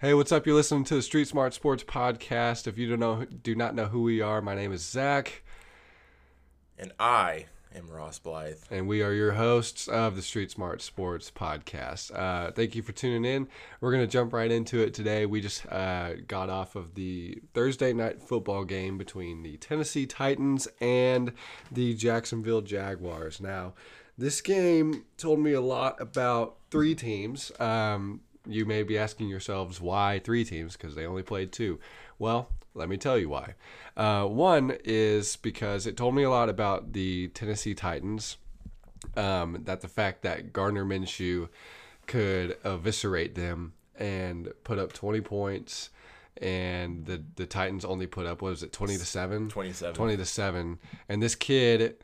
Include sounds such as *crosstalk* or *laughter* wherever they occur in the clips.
Hey, what's up? You're listening to the Street Smart Sports Podcast. If you don't know, do not know who we are, my name is Zach, And I am Ross Blythe. and we are your hosts of the Street Smart Sports Podcast. Uh, thank you for tuning in. We're gonna jump right into it today. We just uh, got off of the Thursday night football game between the Tennessee Titans and the Jacksonville Jaguars. Now, this game told me a lot about three teams. Um, you may be asking yourselves why three teams because they only played two. Well, let me tell you why. Uh, one is because it told me a lot about the Tennessee Titans. Um, that the fact that Gardner Minshew could eviscerate them and put up 20 points, and the the Titans only put up what was it 20 to seven? 27. 20 to 7 and this kid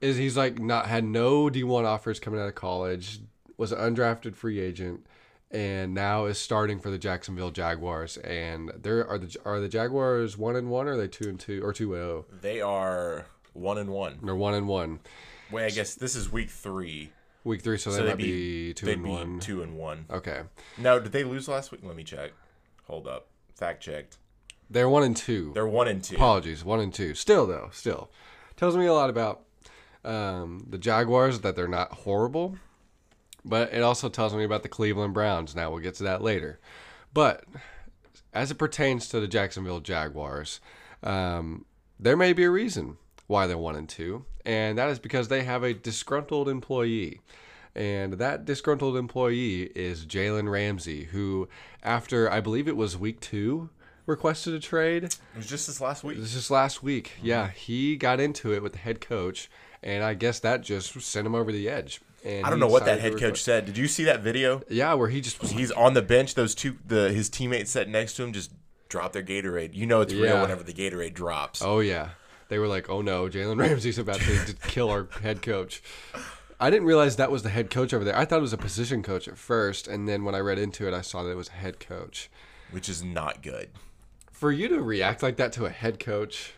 is he's like not had no D1 offers coming out of college was an undrafted free agent and now is starting for the Jacksonville Jaguars and there are the are the Jaguars 1 and 1 or are they 2 and 2 or 2 and 0 They are one and one. they're 1 and 1 Wait, I guess this is week three. week 3 so, So they they'd might be, be 2 they'd and be 1 two and one. okay No, did they lose last week? Let me check. Hold up. Fact checked. they're 1 and 2 They're one and two. Apologies, one and two. Still though, still tells me a lot about um, the Jaguars that they're not horrible, but it also tells me about the Cleveland Browns. Now we'll get to that later. But as it pertains to the Jacksonville Jaguars, um, there may be a reason why they're one and two, and that is because they have a disgruntled employee. And that disgruntled employee is Jalen Ramsey, who, after I believe it was week two, requested a trade. It was just this last week. This is last week. Yeah, he got into it with the head coach, and I guess that just sent him over the edge. I don't know what that head coach said. Did you see that video? Yeah, where he just was He's on the bench. Those two, the his teammates sat next to him, just drop their Gatorade. You know it's real whenever the Gatorade drops. Oh yeah, they were like, "Oh no, Jalen Ramsey's about to, to kill our head coach." I didn't realize that was the head coach over there. I thought it was a position coach at first, and then when I read into it, I saw that it was a head coach. which is not good. For you to react like that to a head coach,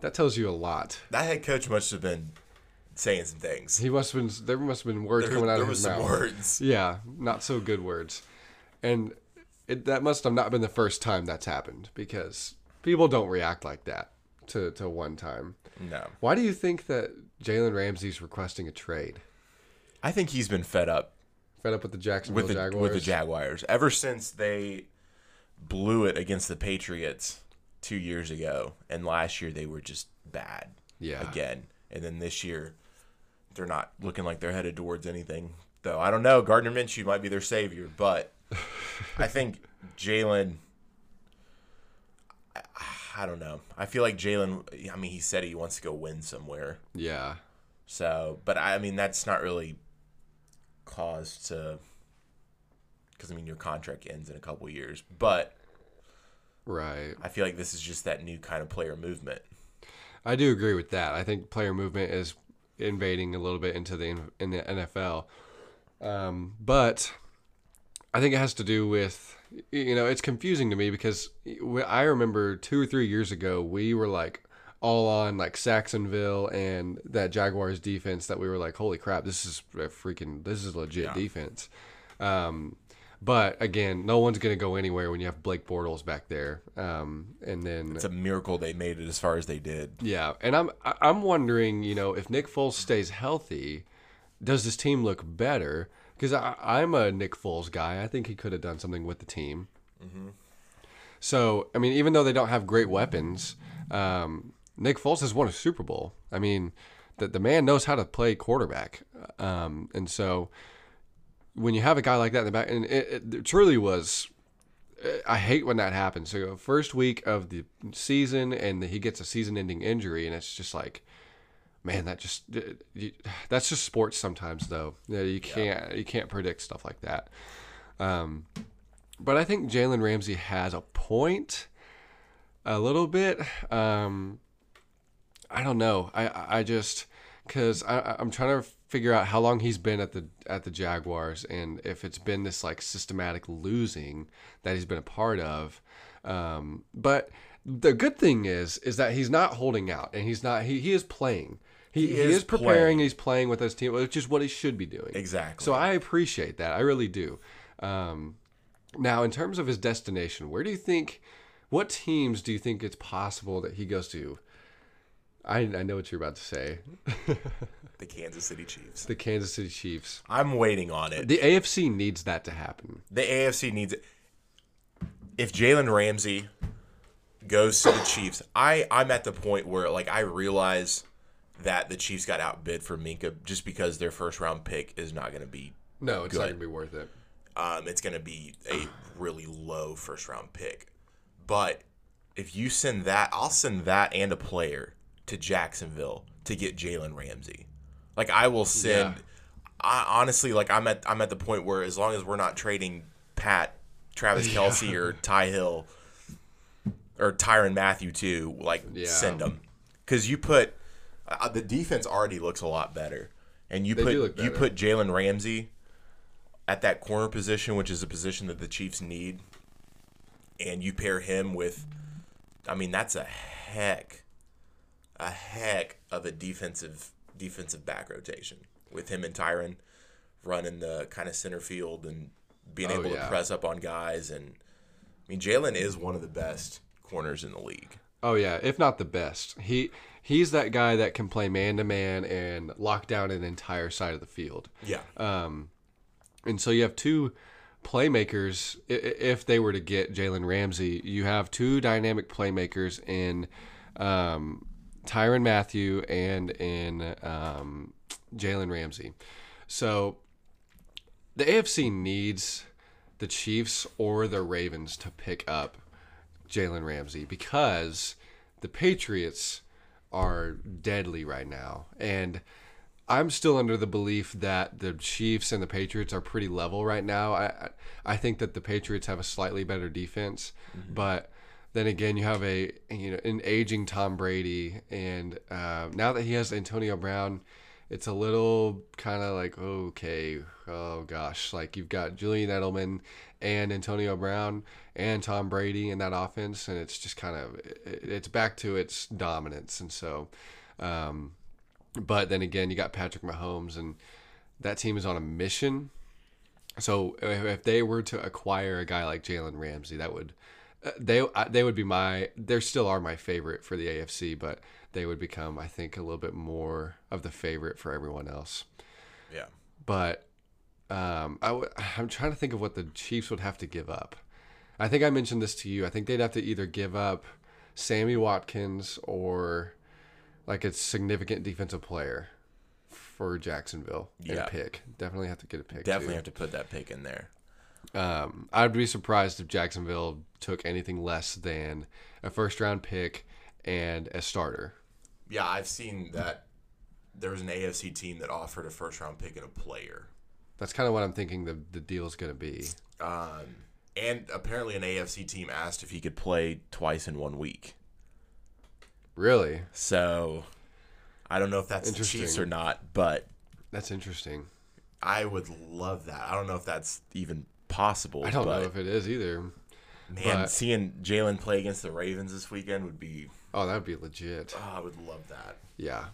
that tells you a lot. That head coach must have been saying some things. He must have been. There must have been words There, coming out there of was his some mouth. words. Yeah, not so good words. And it, that must have not been the first time that's happened because people don't react like that to, to one time. No, Why do you think that Jalen Ramsey's requesting a trade? I think he's been fed up Fed up with the Jacksonville with the Jaguars? with the Jaguars ever since they blew it against the Patriots two years ago, and last year they were just bad. Yeah. Again, and then this year they're not looking like they're headed towards anything. Though I don't know, Gardner Minshew might be their savior, but I think Jalen. I, I don't know. I feel like Jalen. I mean, he said he wants to go win somewhere. yeah. So, but I mean, that's not really cause to, because I mean, your contract ends in a couple years. But Right. I feel like this is just that new kind of player movement. I do agree with that. I think player movement is invading a little bit into the in the NFL, um, but I think it has to do with you know it's confusing to me because I remember two or three years ago we were like all on like Sacksonville and that Jaguars defense that we were like holy crap this is a freaking this is legit Yeah. defense. Um, but again, no one's going to go anywhere when you have Blake Bortles back there. Um, and then It's a miracle they made it as far as they did. yeah, and I'm I'm wondering, you know, if Nick Foles stays healthy, does this team look better? Because I'm a Nick Foles guy. I think he could have done something with the team. So I mean, even though they don't have great weapons, um, Nick Foles has won a Super Bowl. I mean, the the man knows how to play quarterback, um, and so when you have a guy like that in the back, and it, it truly was I hate when that happens. So first week of the season, and he gets a season-ending injury, and it's just like, man, that just that's just sports sometimes, though. Yeah, you can't you can't predict stuff like that. Um, but I think Jalen Ramsey has a point, a little bit. Um, I don't know. I I I just because I I'm trying to figure out how long he's been at the at the Jaguars and if it's been this like systematic losing that he's been a part of. Um, but the good thing is is that he's not holding out and he's not he, he is playing. He, he, is is, preparing. playing. He's playing with his team, which is what he should be doing. Exactly. So I appreciate that. I really do. Um, Now, in terms of his destination, where do you think, what teams do you think it's possible that he goes to? I, I know what you're about to say. The Kansas City Chiefs. The Kansas City Chiefs. I'm waiting on it. The AFC needs that to happen. The AFC needs it. If Jalen Ramsey goes to the Chiefs, I I'm at the point where like I realize that the Chiefs got outbid for Minkah just because their first round pick is not going to be. No, it's not going to be worth it. Um, it's going to be a really low first round pick. But if you send that, I'll send that and a player to Jacksonville to get Jalen Ramsey. Like I will send. Yeah. I honestly like I'm at I'm at the point where as long as we're not trading Pat, Travis Kelce, or *laughs* Ty Hill, or Tyrann Mathieu too, like Yeah. send them because you put uh, the defense already looks a lot better, and you They put you put Jalen Ramsey at that corner position, which is a position that the Chiefs need, and you pair him with, I mean, that's a heck, a heck of a defensive defensive back rotation with him and Tyrann running the kind of center field and being Oh, able yeah. to press up on guys. And I mean, Jalen is one of the best corners in the league. Oh yeah, if not the best. He he's that guy that can play man to man and lock down an entire side of the field. Yeah. Um, and so you have two playmakers. If they were to get Jalen Ramsey, you have two dynamic playmakers in um, Tyrann Mathieu and in um, Jalen Ramsey. So the AFC needs the Chiefs or the Ravens to pick up Jalen Ramsey because the Patriots are deadly right now. And I'm still under the belief that the Chiefs and the Patriots are pretty level right now. I I I think that the Patriots have a slightly better defense, but then again, you have a you know an aging Tom Brady, and uh, now that he has Antonio Brown, it's a little kind of like okay, oh gosh, like you've got Julian Edelman and Antonio Brown and Tom Brady in that offense, and it's just kind of it's back to its dominance, and so. Um, but then again, you got Patrick Mahomes, and that team is on a mission. So if they were to acquire a guy like Jalen Ramsey, that would they they would be my they still are my favorite for the AFC, but they would become I think a little bit more of the favorite for everyone else. Yeah. But um, I w- I'm trying to think of what the Chiefs would have to give up. I think I mentioned this to you. I think they'd have to either give up Sammy Watkins or like a significant defensive player for Jacksonville and Yeah. a pick. Definitely have to get a pick. Definitely too. have to put that pick in there. Um, I'd be surprised if Jacksonville took anything less than a first round pick and a starter. Yeah, I've seen that there was an AFC team that offered a first round pick and a player. That's kind of what I'm thinking the the deal is going to be. Um, and apparently an AFC team asked if he could play twice in one week. Really, So I don't know if that's the Interesting. Chiefs or not, but that's interesting. I would love that. I don't know if that's even possible. I don't know if it is either. Man, but- seeing Jalen play against the Ravens this weekend would be. Oh, that would be legit. Oh, I would love that. Yeah.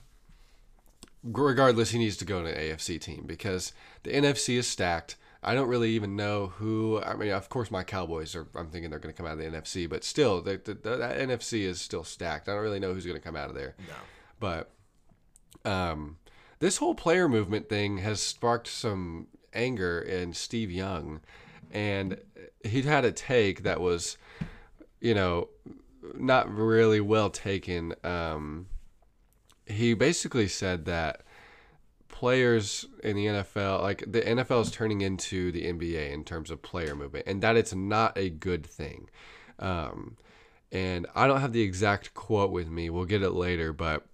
Regardless, he needs to go to an AFC team because the NFC is stacked. I don't really even know who. I mean, of course, my Cowboys are. I'm thinking they're going to come out of the NFC, but still, the, the, the, that NFC is still stacked. I don't really know who's going to come out of there. No. But um, this whole player movement thing has sparked some anger in Steve Young, and he'd had a take that was, you know, not really well taken. Um, he basically said that players in the NFL, like the NFL is turning into the NBA in terms of player movement, and that it's not a good thing. Um, and I don't have the exact quote with me. We'll get it later, but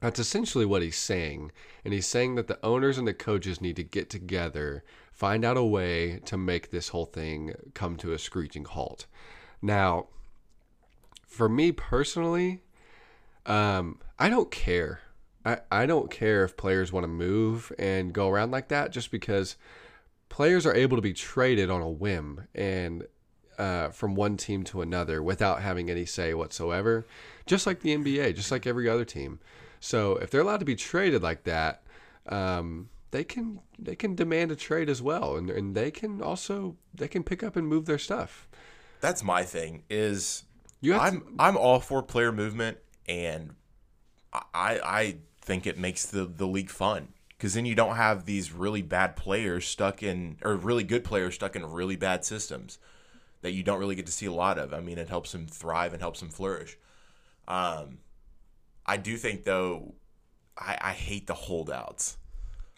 that's essentially what he's saying. And he's saying that the owners and the coaches need to get together, find out a way to make this whole thing come to a screeching halt. Now, for me personally, um, I don't care. I, I don't care if players want to move and go around like that just because players are able to be traded on a whim and uh, from one team to another without having any say whatsoever, just like the NBA, just like every other team. So if they're allowed to be traded like that, um, they can they can demand a trade as well, and and they can also they can pick up and move their stuff. That's my thing. Is You have I'm I'm all for player movement, and I I think it makes the the league fun because then you don't have these really bad players stuck in or really good players stuck in really bad systems that you don't really get to see a lot of. I mean, it helps them thrive and helps them flourish. Um, I do think though, I, I hate the holdouts.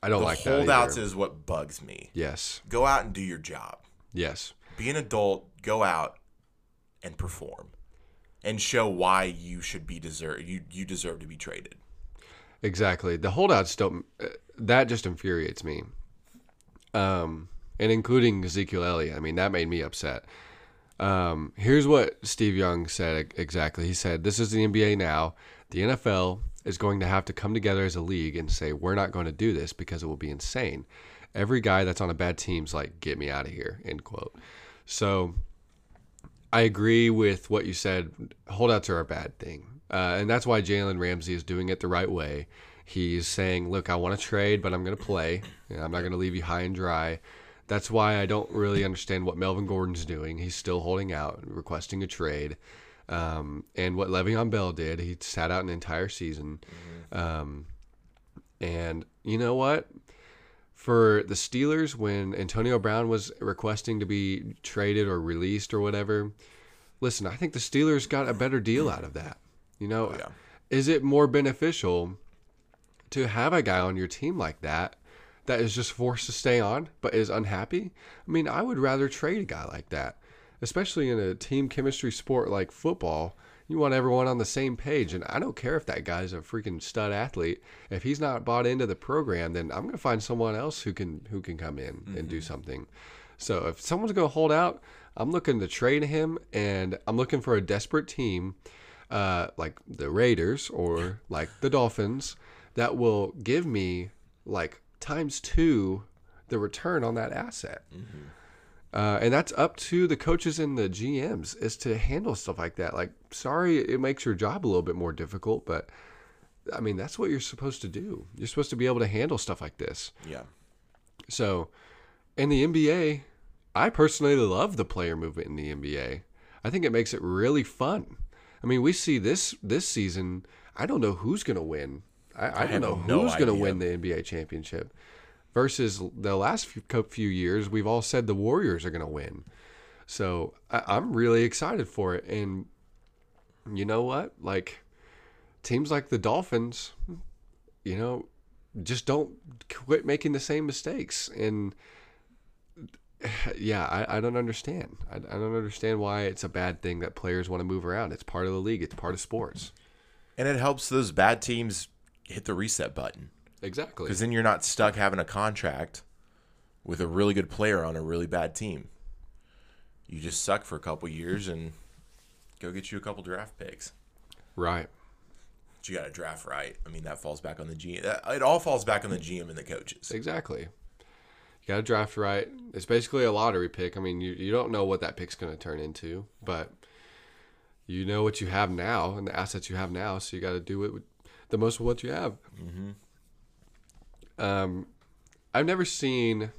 I don't The like that. holdouts either. is what bugs me. yes, Go out and do your job. yes, Be an adult. Go out and perform, and show why you should be deserve you you deserve to be traded. exactly. The holdouts don't. uh, That just infuriates me. Um, and including Ezekiel Elliott. I mean, that made me upset. Um, here's what Steve Young said exactly. He said, "This is the NBA now. The NFL is going to have to come together as a league and say we're not going to do this because it will be insane. Every guy that's on a bad team's like, get me out of here." End quote. So, I agree with what you said. Holdouts are a bad thing, uh, and that's why Jalen Ramsey is doing it the right way. He's saying, "Look, I want to trade, but I'm going to play. I'm not going to leave you high and dry." That's why I don't really understand what Melvin Gordon's doing. He's still holding out, and requesting a trade. Um, and what Le'Veon Bell did, he sat out an entire season. Um, and you know what? For the Steelers, when Antonio Brown was requesting to be traded or released or whatever, listen, I think the Steelers got a better deal out of that. You know, yeah. is it more beneficial to have a guy on your team like that that is just forced to stay on but is unhappy? I mean, I would rather trade a guy like that, especially in a team chemistry sport like football. You want everyone on the same page, and I don't care if that guy's a freaking stud athlete. If he's not bought into the program, then I'm gonna find someone else who can who can come in and do something. So if someone's gonna hold out, I'm looking to trade him, and I'm looking for a desperate team, uh, like the Raiders or like the Dolphins, that will give me like times two the return on that asset. Uh, and that's up to the coaches and the GMs is to handle stuff like that. Like, sorry, it makes your job a little bit more difficult, but I mean, that's what you're supposed to do. You're supposed to be able to handle stuff like this. Yeah. So, in the NBA, I personally love the player movement in the NBA. I think it makes it really fun. I mean, we see this this season. I don't know who's going to win. I, I, have don't know no who's going to win the NBA championship. Versus the last few, few years, we've all said the Warriors are going to win. So I, I'm really excited for it. And you know what? Like teams like the Dolphins, you know, just don't quit making the same mistakes. And *sighs* yeah, I, I don't understand. I, I don't understand why it's a bad thing that players want to move around. It's part of the league. It's part of sports. And it helps those bad teams hit the reset button Exactly. because then you're not stuck having a contract with a really good player on a really bad team. You just suck for a couple years and go get you a couple draft picks. Right. But you got to draft right. I mean, that falls back on the GM. It all falls back on the GM and the coaches. Exactly. You got to draft right. It's basically a lottery pick. I mean, you, you don't know what that pick's going to turn into, but you know what you have now and the assets you have now. So you got to do it with the most of what you have. Mm-hmm. Um, I've never seen,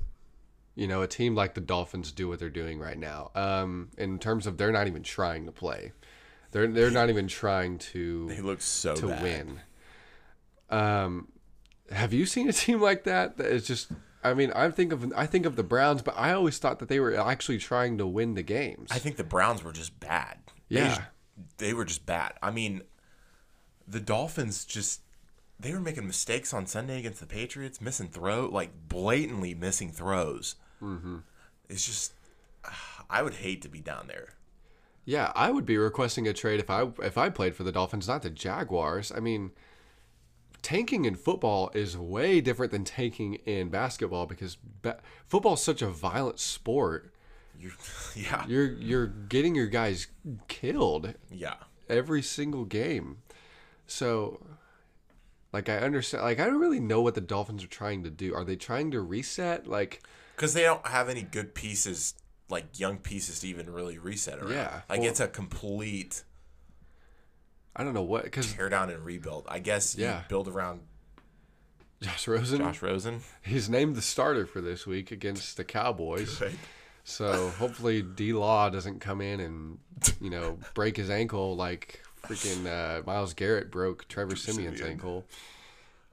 you know, a team like the Dolphins do what they're doing right now. Um, in terms of they're not even trying to play. They're they're not even trying to They look so to bad. win. Um, have you seen a team like that that is just? I mean, I think of I think of the Browns, but I always thought that they were actually trying to win the games. I think the Browns were just bad. They Yeah. just- they were just bad. I mean, the Dolphins just they were making mistakes on Sunday against the Patriots, missing throw like blatantly missing throws. Mm-hmm. It's just I would hate to be down there. yeah, I would be requesting a trade if I if I played for the Dolphins, not the Jaguars. I mean, tanking in football is way different than tanking in basketball because ba- football is such a violent sport. You, *laughs* yeah, You're you're getting your guys killed yeah. every single game. So, like, I understand. Like, I don't really know what the Dolphins are trying to do. Are they trying to reset? Like, Because they don't have any good pieces, like young pieces, to even really reset around. Yeah, like well- it's a complete I don't know what. Because tear down and rebuild. I guess you Yeah. build around Josh Rosen. Josh Rosen. He's named the starter for this week against the Cowboys. So hopefully D Law doesn't come in and you know break his ankle like freaking uh, Myles Garrett broke Trevor Siemian's Simeon. ankle.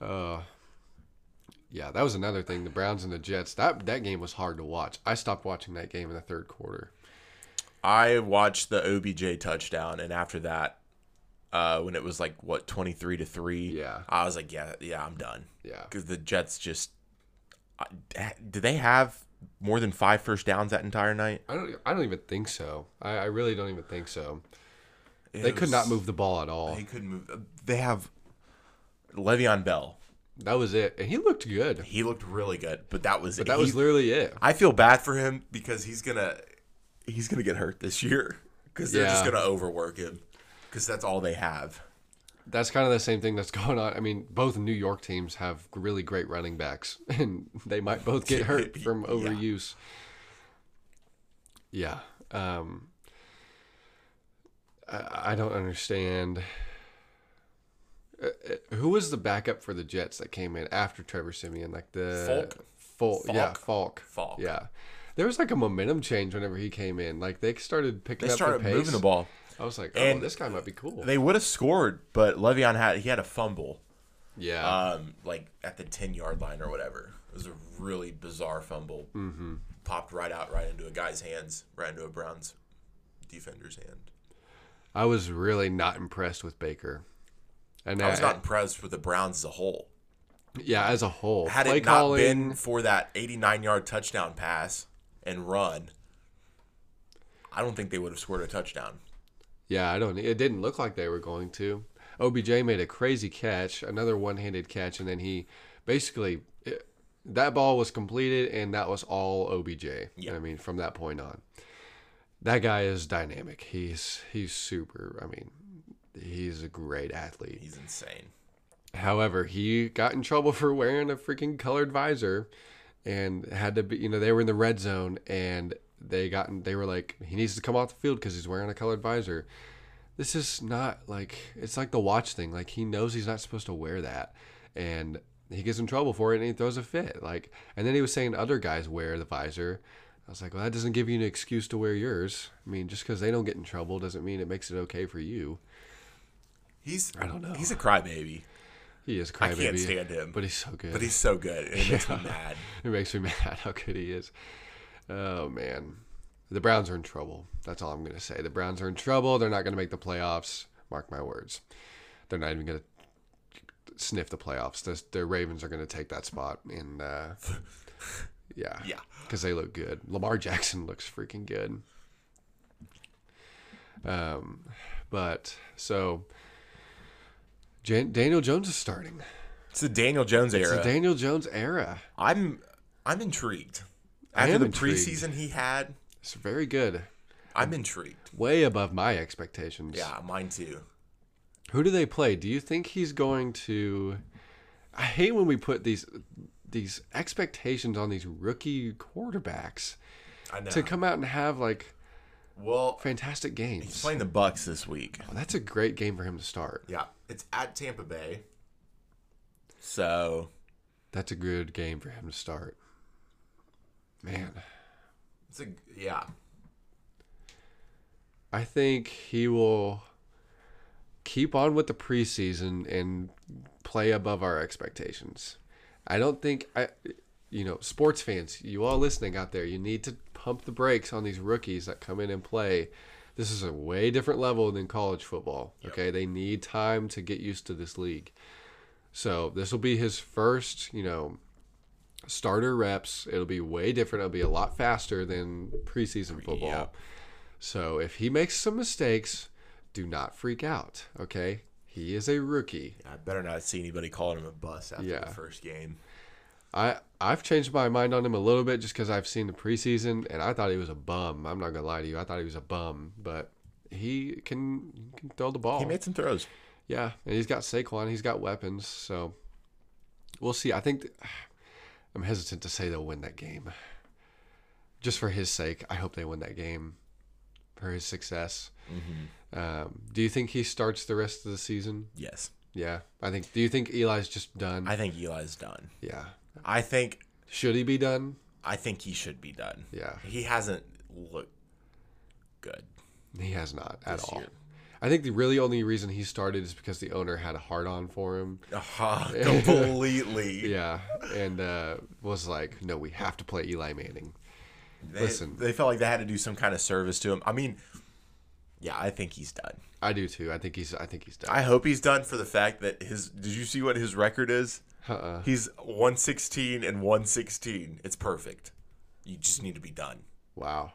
Uh, yeah, that was another thing. The Browns and the Jets. That that game was hard to watch. I stopped watching that game in the third quarter. I watched the OBJ touchdown, and after that, uh, when it was like what twenty three to three, Yeah. I was like, yeah, yeah, I'm done. Yeah, because the Jets just do they have more than five first downs that entire night? I don't. I don't even think so. I, I really don't even think so. It They could not move the ball at all. They couldn't move. They have Le'Veon Bell. That was it, and he looked good. He looked really good, but that was But it. that was He- literally it. I feel bad for him because he's gonna he's gonna get hurt this year *laughs* because they're just gonna overwork him because that's all they have. That's kind of the same thing that's *laughs* going on. I mean, both New York teams have really great running backs, *laughs* and they might both get hurt from Yeah. overuse. Yeah. Um, I, I don't understand. Uh, uh, who was the backup for the Jets that came in after Trevor Siemian? Like the Falk? Falk, yeah, Falk? Falk, Falk. yeah. There was like a momentum change whenever he came in. Like they started picking They up started the pace. moving the ball. I was like, oh, And this guy might be cool. They would have scored, but Le'Veon had he had a fumble, yeah. um, like at the ten yard line or whatever. It was a really bizarre fumble. Mm-hmm. Popped right out, right into a guy's hands, right into a Browns defender's hand. I was really not impressed with Baker. And I was I- not impressed with the Browns as a whole. yeah, as a whole, Had play it not calling, been for that 89 yard touchdown pass and run, I don't think they would have scored a touchdown. yeah, I don't. It didn't look like they were going to. OBJ made a crazy catch, another one-handed catch, and then he basically it, that ball was completed, and that was all OBJ. Yeah. I mean, from that point on, that guy is dynamic. He's he's super. I mean, he's a great athlete. He's insane. However, he got in trouble for wearing a freaking colored visor and had to be, you know, they were in the red zone and they got, in, they were like, he needs to come off the field because he's wearing a colored visor. This is not like, it's like the watch thing. Like, he knows he's not supposed to wear that. And he gets in trouble for it and he throws a fit. Like, and then he was saying other guys wear the visor. I was like, well, that doesn't give you an excuse to wear yours. I mean, just because they don't get in trouble doesn't mean it makes it okay for you. He's I don't know. He's a crybaby, He is crybaby. I can't stand him. But he's so good. but he's so good. It makes me *laughs* mad. *laughs* It makes me *laughs* mad how good he is. Oh man, the Browns are in trouble. That's all I'm gonna say. The Browns are in trouble. They're not gonna make the playoffs. Mark my words. They're not even gonna sniff the playoffs. The, the Ravens are gonna take that spot. And uh, yeah, Yeah. because they look good. Lamar Jackson looks freaking good. Um, but so Jan- Daniel Jones is starting. It's the Daniel Jones It's era. the Daniel Jones era. I'm I'm intrigued. After the intrigued. preseason he had, It's very good. I'm intrigued. way above my expectations. Yeah, mine too. Who do they play? Do you think he's going to? I hate when we put these these expectations on these rookie quarterbacks to come out and have like well, fantastic games. he's playing the Bucks this week. Oh, that's a great game for him to start. Yeah, it's at Tampa Bay. So That's a good game for him to start. Man, it's a yeah. I think he will keep on with the preseason and play above our expectations. I don't think I you know, sports fans, you all listening out there, you need to pump the brakes on these rookies that come in and play. This is a way different level than college football. Okay, they need time to get used to this league. So, this will be his first, you know, starter reps. It'll be way different. It'll be a lot faster than preseason football. Yeah. So if he makes some mistakes, do not freak out. Okay, he is a rookie. I better not see anybody calling him a bust after Yeah. the first game. I I've changed my mind on him a little bit just because I've seen the preseason and I thought he was a bum. I'm not gonna lie to you. I thought he was a bum, but he can, he can throw the ball. He made some throws. Yeah, and he's got Saquon. He's got weapons. So we'll see. I think th- *sighs* I'm hesitant to say they'll win that game. Just for his sake, I hope they win that game for his success. Um, do you think he starts the rest of the season? Yes. Yeah, I think. Do you think Eli's just done? I think Eli's done. yeah. I think Should he be done? I think he should be done. Yeah. He hasn't looked good. He has not at all. year. I think the really only reason he started is because the owner had a hard on for him. Uh, *laughs* completely. Yeah, and uh, was like, "No, we have to play Eli Manning." They, Listen. they felt like they had to do some kind of service to him. I mean, yeah, I think he's done. I do too. I think he's. I think he's done. I hope he's done for the fact that his. Did you see what his record is? Uh-uh. He's 116 and 116. It's perfect. You just need to be done. Wow.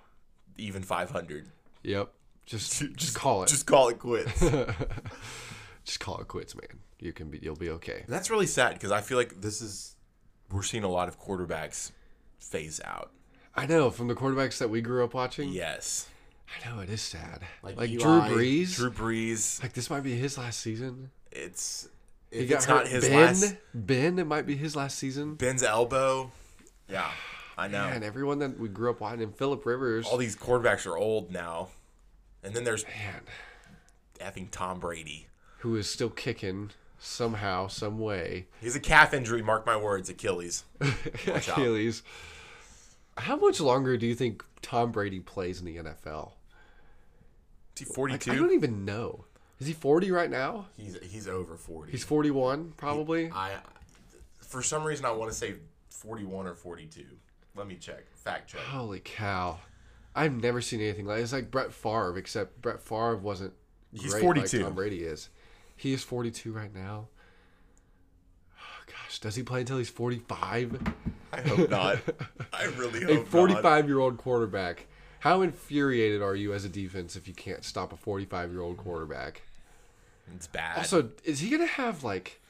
Even 500. Yep. *laughs* Just just call it. Just, Just call it quits. *laughs* Just call it quits, man. You can be. You'll be okay. And that's really sad because I feel like this is. We're seeing a lot of quarterbacks phase out. I know from the quarterbacks that we grew up watching. Yes. I know it is sad. Like, Eli, Drew Brees. Drew Brees. like this might be his last season. It's. He If got it's hurt. not his ben. last. Ben. It might be his last season. Ben's elbow. Yeah, I know. And everyone that we grew up watching, and Philip Rivers. All these quarterbacks are old now. And then there's man, effing Tom Brady. who is still kicking somehow, some way. He's a calf injury, mark my words, Achilles. *laughs* Achilles. How much longer do you think Tom Brady plays in the NFL? Is he Like, 42? I don't even know. Is he 40 right now? he's he's over 40. He's 41, probably. I for some reason I want to say 41 or 42. Let me check. Fact check. Holy cow. I've never seen anything like It's like Brett Favre, except Brett Favre wasn't He's great 42. like Tom Brady is. He is 42 right now. Gosh, does he play until he's 45? I hope *laughs* not. I really hope A not. 45 year old quarterback. How infuriated are you as a defense if you can't stop a 45 year old quarterback? It's bad. Also, is he gonna have like,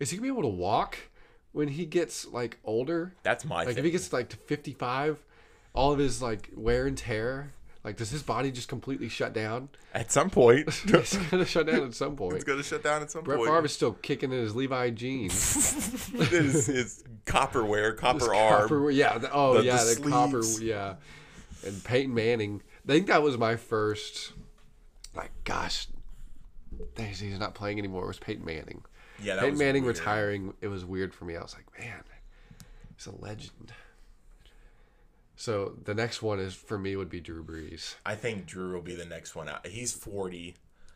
is he gonna be able to walk when he gets like older? That's my Like thing. if he gets like to 55, all of his like wear and tear, like does his body just completely shut down? At some point, *laughs* It's gonna shut down at some point. it's going to shut down at some Brett point. Favre is still kicking in his Levi jeans. *laughs* *laughs* his, his copper wear, copper His arm. copper- yeah. The, oh the- yeah, the the, copper. sleeves. Yeah, and Peyton Manning. I think that was my first. Like, gosh, he's he's not playing anymore. It was Peyton Manning. Yeah, that Peyton was Manning weird. retiring. It was weird for me. I was like, man, he's a legend. So the next one is for me would be Drew Brees. I think Drew will be the next one out. He's 40.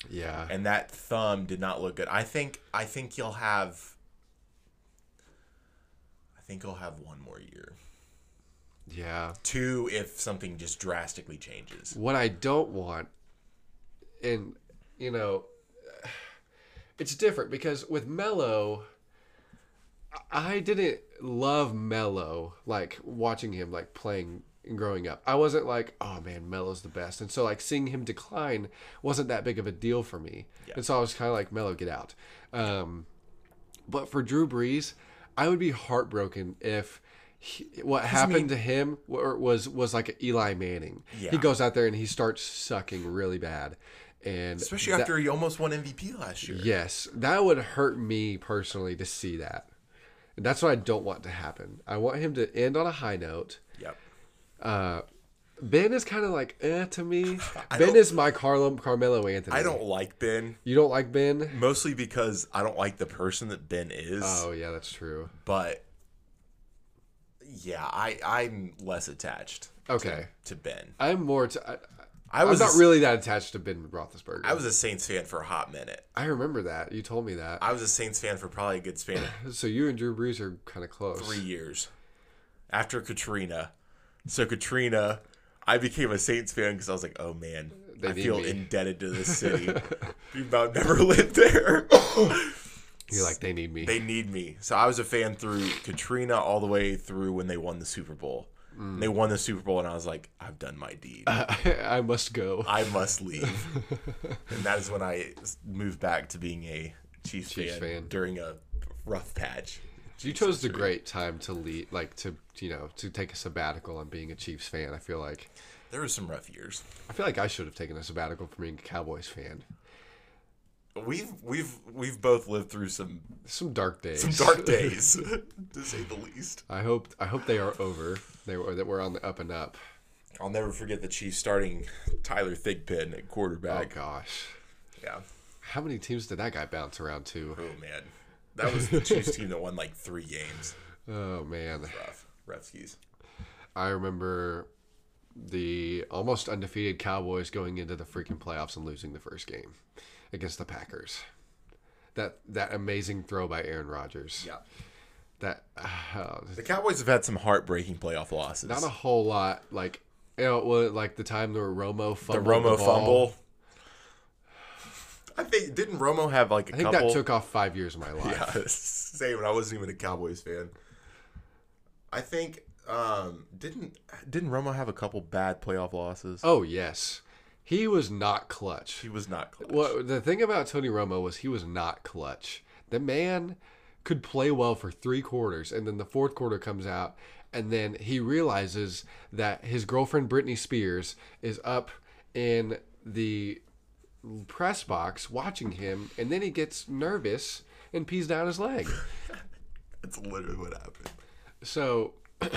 Yeah, and that thumb did not look good. I think I think he'll have I think he'll have one more year. yeah. Two if something just drastically changes. What I don't want, and you know, *sighs* it's different because with Melo, I didn't love Melo like watching him like playing and growing up. I wasn't like, oh man, Melo's the best, and so like seeing him decline wasn't that big of a deal for me. And so I was kind of like, Melo, get out. Um, but for Drew Brees, I would be heartbroken if. He, what happened to him was was like Eli Manning. Yeah. He goes out there and he starts sucking really bad, and Especially that- after he almost won MVP last year. Yes, that would hurt me personally to see that. And that's what I don't want to happen. I want him to end on a high note. Yep. Uh, Ben is kind of like eh to me. *laughs* Ben is my Carlo Carmelo Anthony. I don't like Ben You don't like Ben? mostly because I don't like the person that Ben is. Oh yeah, that's true. But yeah, I I'm less attached. Okay. To, to Ben. I'm more. T- I, I I'm was not really that attached to Ben Roethlisberger. I was a Saints fan for a hot minute. I remember that you told me that. I was a Saints fan for probably a good span *sighs* so you and Drew Brees are kind of close. three years after Katrina. So Katrina, I became a Saints fan because I was like, oh man, They I feel me. indebted to this city. Even though I've never *laughs* lived there. *coughs* You're like they need me. they need me. So I was a fan through Katrina all the way through when they won the Super Bowl. Mm. They won the Super Bowl, and I was like, I've done my deed. *laughs* I must go. I must leave. and that is when I moved back to being a Chiefs, Chiefs fan, fan. during a rough patch. You chose the great time to lead, like to you know to take a sabbatical on being a Chiefs fan. I feel like There were some rough years. I feel like I should have taken a sabbatical from being a Cowboys fan. We've we've we've both lived through some Some dark days. some dark days, *laughs* to say the least. I hope I hope they are over. They were that we're on the up and up. I'll never forget the Chiefs starting Tyler Thigpen at Oh quarterback. gosh, Yeah, How many teams did that guy bounce around to? Oh man, that was the Chiefs team that won like three games. *laughs* Oh man, Rough, rough skis. I remember the almost undefeated Cowboys going into the freaking playoffs and losing the first game against the Packers. That that amazing throw by Aaron Rodgers. Yeah, That uh, the Cowboys have had some heartbreaking playoff losses. not a whole lot like you know, what, like the time where Romo fumble. the Romo ball. fumble. I think didn't Romo have like a I think couple? that took off five years of my *laughs* life. Yeah, *laughs* same. When I wasn't even a Cowboys fan. I think um, didn't didn't Romo have a couple bad playoff losses? Oh yes, he was not clutch. He was not clutch. Well, the thing about Tony Romo was he was not clutch. The man could play well for three quarters, and then the fourth quarter comes out, and then he realizes that his girlfriend Britney Spears is up in the press box watching him, and then he gets nervous and pees down his leg. *laughs* That's literally what happened. So, *clears throat*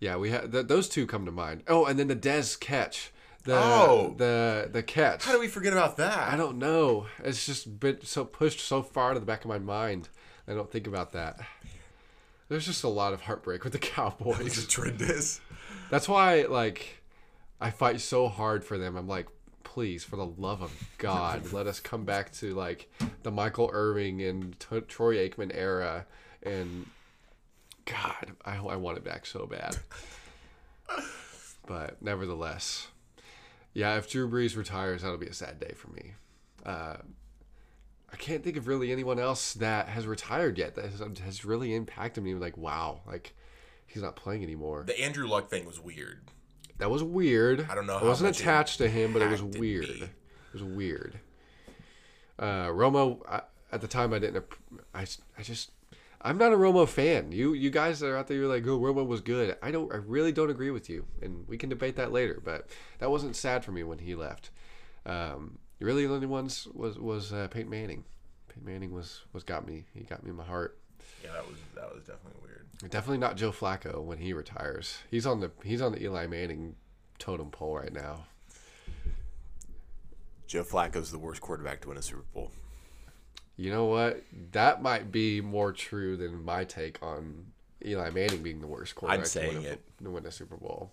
yeah, we had th- those two come to mind. Oh, and then the Dez catch. The, Oh. the the catch. How do we forget about that? I don't know. It's just been so pushed so far to the back of my mind. I don't think about that. There's just a lot of heartbreak with the *laughs* Cowboys. trend is. That's why, like, I fight so hard for them. I'm like, please, for the love of God, *laughs* let us come back to like the Michael Irving and T- Troy Aikman era. And God, I, I want it back so bad. *laughs* But nevertheless, yeah, if Drew Brees retires, that'll be a sad day for me. Uh, I can't think of really anyone else that has retired yet that has, has really impacted me. Like, wow, like he's not playing anymore. The Andrew Luck thing was weird. That was weird. I don't know I wasn't attached to him, but it was weird. me. It was weird. Uh, Romo, I, at the time, I didn't. I, I just, I'm not a Romo fan. You, you guys that are out there, you're like, oh, Romo was good. I don't. I really don't agree with you, and we can debate that later. But that wasn't sad for me when he left. Um, really, the only ones was was uh, Peyton Manning. Peyton Manning was was got me. He got me in my heart. Yeah, that was that was definitely weird. Definitely not Joe Flacco when he retires. He's on the he's on the Eli Manning totem pole right now. Joe Flacco's the worst quarterback to win a Super Bowl. You know what? That might be more true than my take on Eli Manning being the worst quarterback saying to, win a, it. to win a Super Bowl.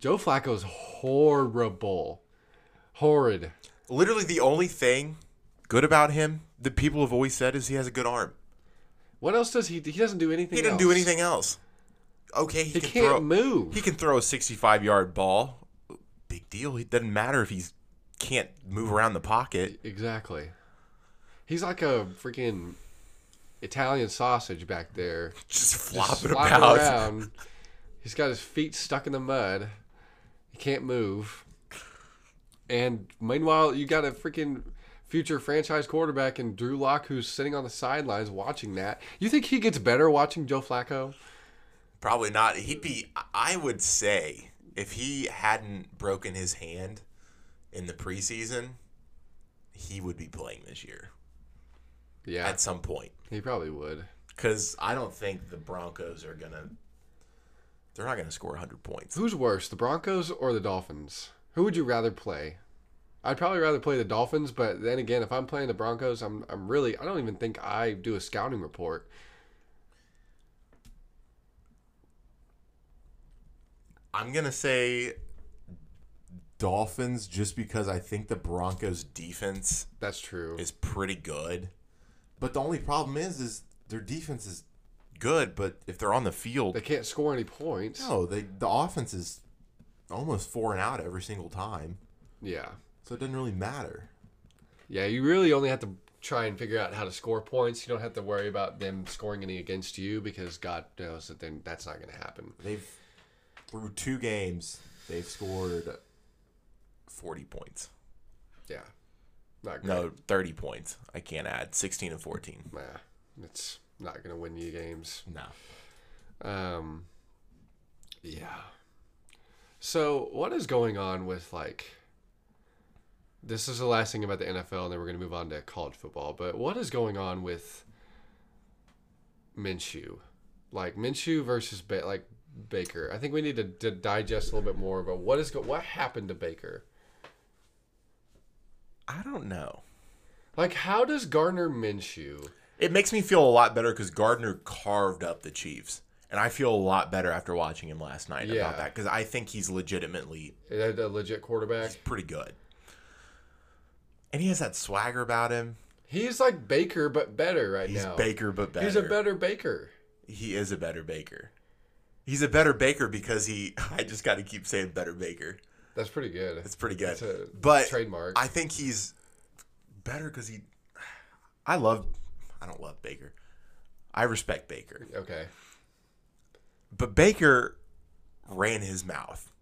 Joe Flacco's horrible, horrid. Literally, the only thing good about him that people have always said is he has a good arm. What else does he? He doesn't do anything. He didn't else. do anything else. Okay, he, He can can't throw. move. He can throw a 65 yard ball. Big deal. It doesn't matter if he can't move around the pocket. Exactly. He's like a freaking Italian sausage back there. Just flopping flopping about. around. He's got his feet stuck in the mud. He can't move. And meanwhile, you got a freaking future franchise quarterback in Drew Lock who's sitting on the sidelines watching that. You think he gets better watching Joe Flacco? Probably not. He'd be. I would say if he hadn't broken his hand in the preseason, he would be playing this year Yeah, at some point. he probably would. Because I don't think the Broncos are gonna. They're not gonna score 100 points. Who's worse, the Broncos or the Dolphins? Who would you rather play? I'd probably rather play the Dolphins, but then again, if I'm playing the Broncos, I'm I'm really I don't even think I do a scouting report. I'm gonna say Dolphins just because I think the Broncos defense That's true. is pretty good. But the only problem is is their defense is good, but if they're on the field, They can't score any points. no, they the offense is almost four and out every single time. Yeah. So it doesn't really matter. Yeah, you really only have to try and figure out how to score points. You don't have to worry about them scoring any against you because God knows that then that's not going to happen. They've through two games, they've scored forty points. Yeah. No, thirty points. I can't add sixteen and fourteen. Nah, it's not going to win you games. No. Um, yeah. So what is going on with like? This is the last thing about the NFL, and then we're going to move on to college football. But what is going on with Minshew? Like Minshew versus ba- like Baker. I think we need to, to digest a little bit more about what is go- what happened to Baker. I don't know. Like, how does Gardner Minshew? It makes me feel a lot better because Gardner carved up the Chiefs, and I feel a lot better after watching him last night Yeah. about that because I think he's legitimately A a legit quarterback. He's pretty good, and he has that swagger about him. He's like Baker, but better right He's now. Baker, but better. He's a better Baker. He is a better Baker. He's a better Baker because he. *laughs* I just got to keep saying better Baker. That's pretty good. It's pretty good. It's but trademark. I think he's better because he. I love. I don't love Baker. I respect Baker, okay. but Baker ran his mouth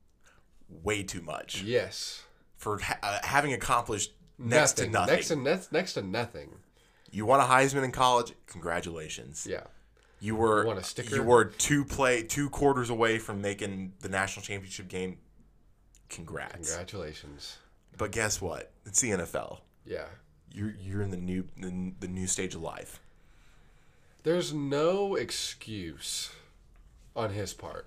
way too much Yes. for ha- uh, having accomplished next nothing. to nothing. Next to next, next to nothing. you won a Heisman in college. Congratulations. Yeah. You were sticker? You were two play two quarters away from making the national championship game. Congrats. Congratulations. But guess what? It's the NFL. Yeah. You're you're in the new the, the new stage of life. There's no excuse on his part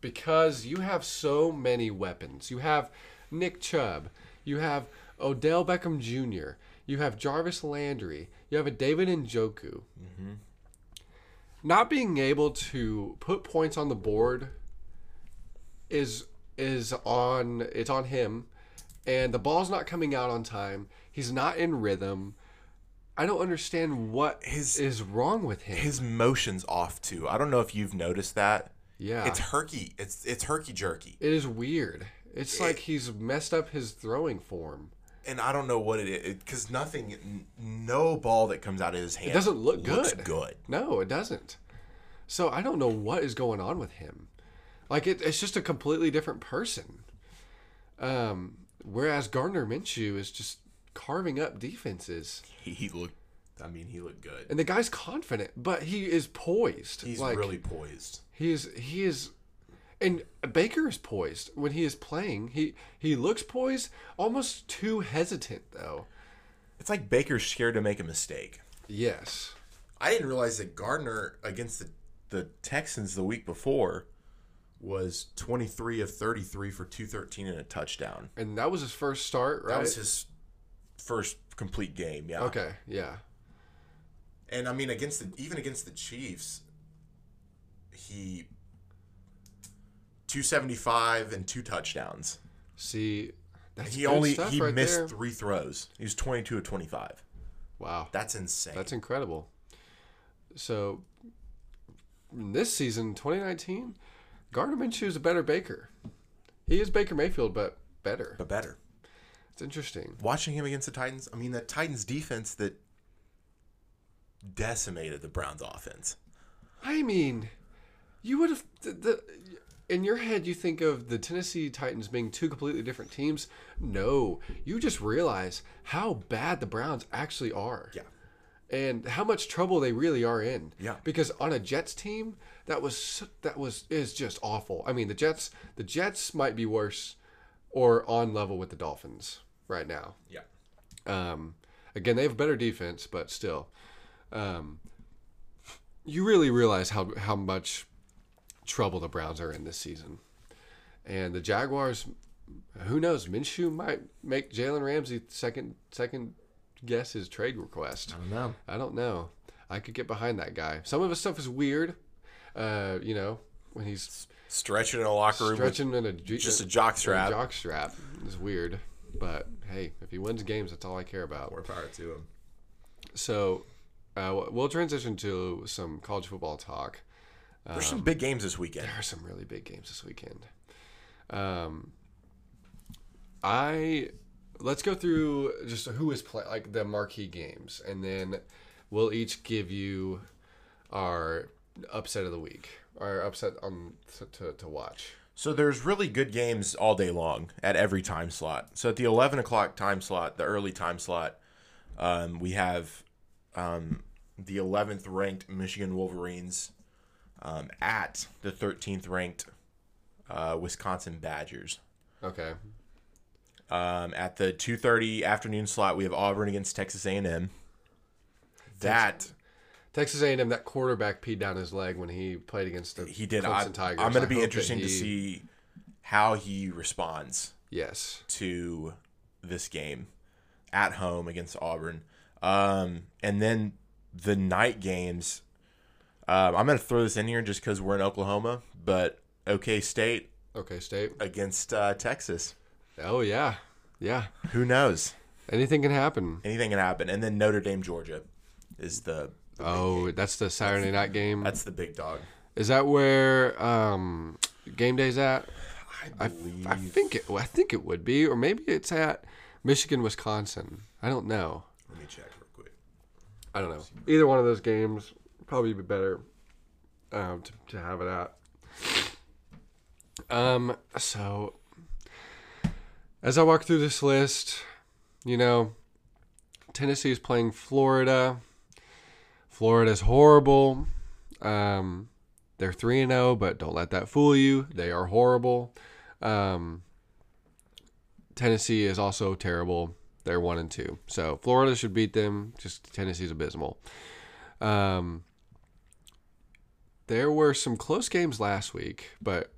because you have so many weapons. You have Nick Chubb, you have Odell Beckham Jr., you have Jarvis Landry, you have a David Njoku. Mm-hmm. Not being able to put points on the board is is on it's on him, and the ball's not coming out on time. He's not in rhythm. I don't understand what His- is wrong with him. His motion's off too. I don't know if you've noticed that. Yeah. It's herky. It's it's herky jerky. It is weird. It's like he's messed up his throwing form. And I don't know what it is because nothing, n- no ball that comes out of his hand It doesn't look good. good. No, it doesn't. So I don't know what is going on with him. Like it, it's just a completely different person. Um, whereas Gardner Minshew is just carving up defenses, He, he looked. I mean, he looked good. and the guy's confident, but he is poised. He's like, really poised. He is. He is. And Baker is poised when he is playing. He he looks poised, almost too hesitant though. It's like Baker's scared to make a mistake. Yes. I didn't realize that Gardner against the, the Texans the week before was 23 of 33 for 213 and a touchdown. And that was his first start, right? That was his first complete game, yeah. Okay, yeah. And I mean against the even against the Chiefs, he 275 and two touchdowns. See, that's He only he right missed there. three throws. He was 22 of 25. Wow, That's insane. that's incredible. So, in this season, 2019, Gardner Minshew is a better Baker. He is Baker Mayfield, but better. but better. It's interesting. Watching him against the Titans, I mean that Titans defense that decimated the Browns offense. I mean, you would have the, the in your head you think of the Tennessee Titans being two completely different teams. No, you just realize how bad the Browns actually are. Yeah. And how much trouble they really are in. Yeah. Because on a Jets team, that was that was is just awful. I mean, the Jets the Jets might be worse or on level with the Dolphins right now. Yeah. Um, again, they have better defense, but still, um, you really realize how how much trouble the Browns are in this season, and the Jaguars. Who knows? Minshew might make Jalen Ramsey second second guess his trade request. I don't know. I don't know. I could get behind that guy. Some of his stuff is weird. Uh, you know, when he's Stretching in a locker room stretching in a just a jock strap. a jock strap is weird. But hey, if he wins games, that's all I care about. More power to him. So uh, we'll transition to some college football talk. There's some big games this weekend. There are some really big games this weekend. Um, I let's go through just who is play like the marquee games, and then we'll each give you our upset of the week, or upset on to, to, watch. So there's really good games all day long at every time slot. So at the 11 o'clock time slot, the early time slot, um, we have um, the 11th ranked Michigan Wolverines um, at the 13th ranked uh, Wisconsin Badgers. Okay. Um, at the 2:30 afternoon slot, we have Auburn against Texas A&M. That Texas A&M, that quarterback peed down his leg when he played against the he did. Clemson I, Tigers. I'm going to be interesting to see how he responds Yes. to this game at home against Auburn. Um, and then the night games. Um, I'm gonna throw this in here just because we're in Oklahoma, but OK State Okay, State. against uh, Texas. Oh yeah, yeah. Who knows? Anything can happen. Anything can happen. And then Notre Dame Georgia is the, Oh, that's the Saturday night game. that's the big dog. Is that where um, game day's at? I I, believe. I think it. I think it would be, or maybe it's at Michigan, Wisconsin. I don't know. Let me check real quick. I don't know. Either one of those games probably be better um, to, to have it at. Um. So, as I walk through this list, you know, Tennessee is playing Florida. Florida's horrible. Um, they're three and zero, but don't let that fool you. They are horrible. Um, Tennessee is also terrible. They're one and two. So Florida should beat them. Just Tennessee's abysmal. Um, there were some close games last week, but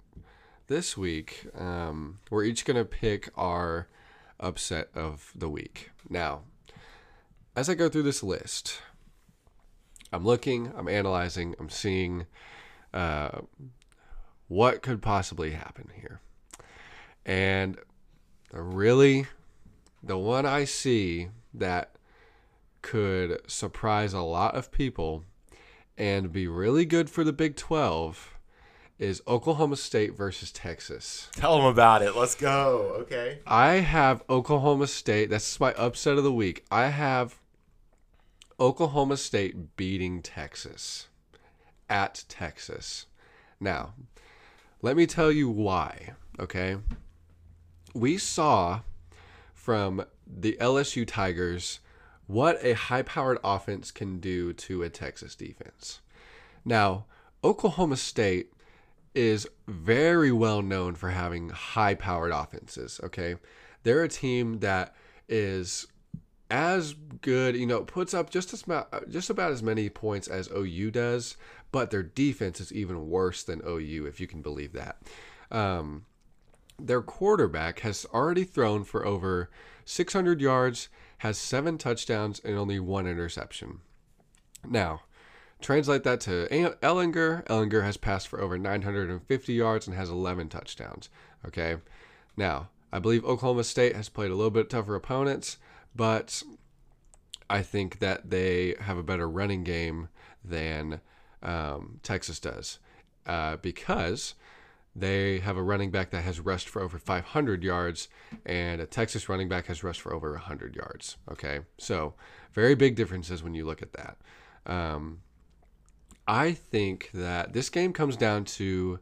this week um, we're each going to pick our upset of the week. Now, as I go through this list, I'm looking, I'm analyzing, I'm seeing uh, what could possibly happen here. And really, the one I see that could surprise a lot of people and be really good for the Big 12 is Oklahoma State versus Texas. Tell them about it. Let's go. Okay. I have Oklahoma State. That's my upset of the week. I have Oklahoma State beating Texas at Texas. Now, let me tell you why, okay? We saw from the LSU Tigers what a high powered offense can do to a Texas defense. Now, Oklahoma State is very well known for having high powered offenses, okay? They're a team that is as good, you know, puts up just as just about as many points as OU does, but their defense is even worse than OU, if you can believe that. Um, their quarterback has already thrown for over 600 yards, has seven touchdowns, and only one interception. Now, translate that to Ehlinger. Ehlinger has passed for over 950 yards and has 11 touchdowns. Okay. Now, I believe Oklahoma State has played a little bit tougher opponents, but I think that they have a better running game than um, Texas does uh, because they have a running back that has rushed for over 500 yards, and a Texas running back has rushed for over 100 yards. Okay, so very big differences when you look at that. Um, I think that this game comes down to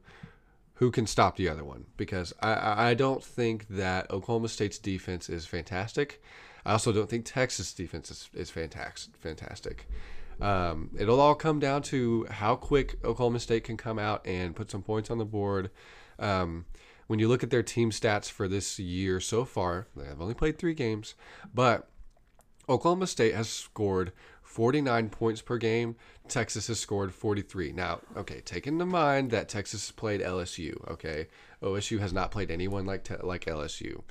who can stop the other one because I- I, I don't think that Oklahoma State's defense is fantastic. I also don't think Texas defense is, is fantastic. Fantastic. Um, it'll all come down to how quick Oklahoma State can come out and put some points on the board. Um, when you look at their team stats for this year so far, they have only played three games, but Oklahoma State has scored 49 points per game. Texas has scored 43. Now, okay, take into mind that Texas has played LSU. Okay, OSU has not played anyone like te- like LSU.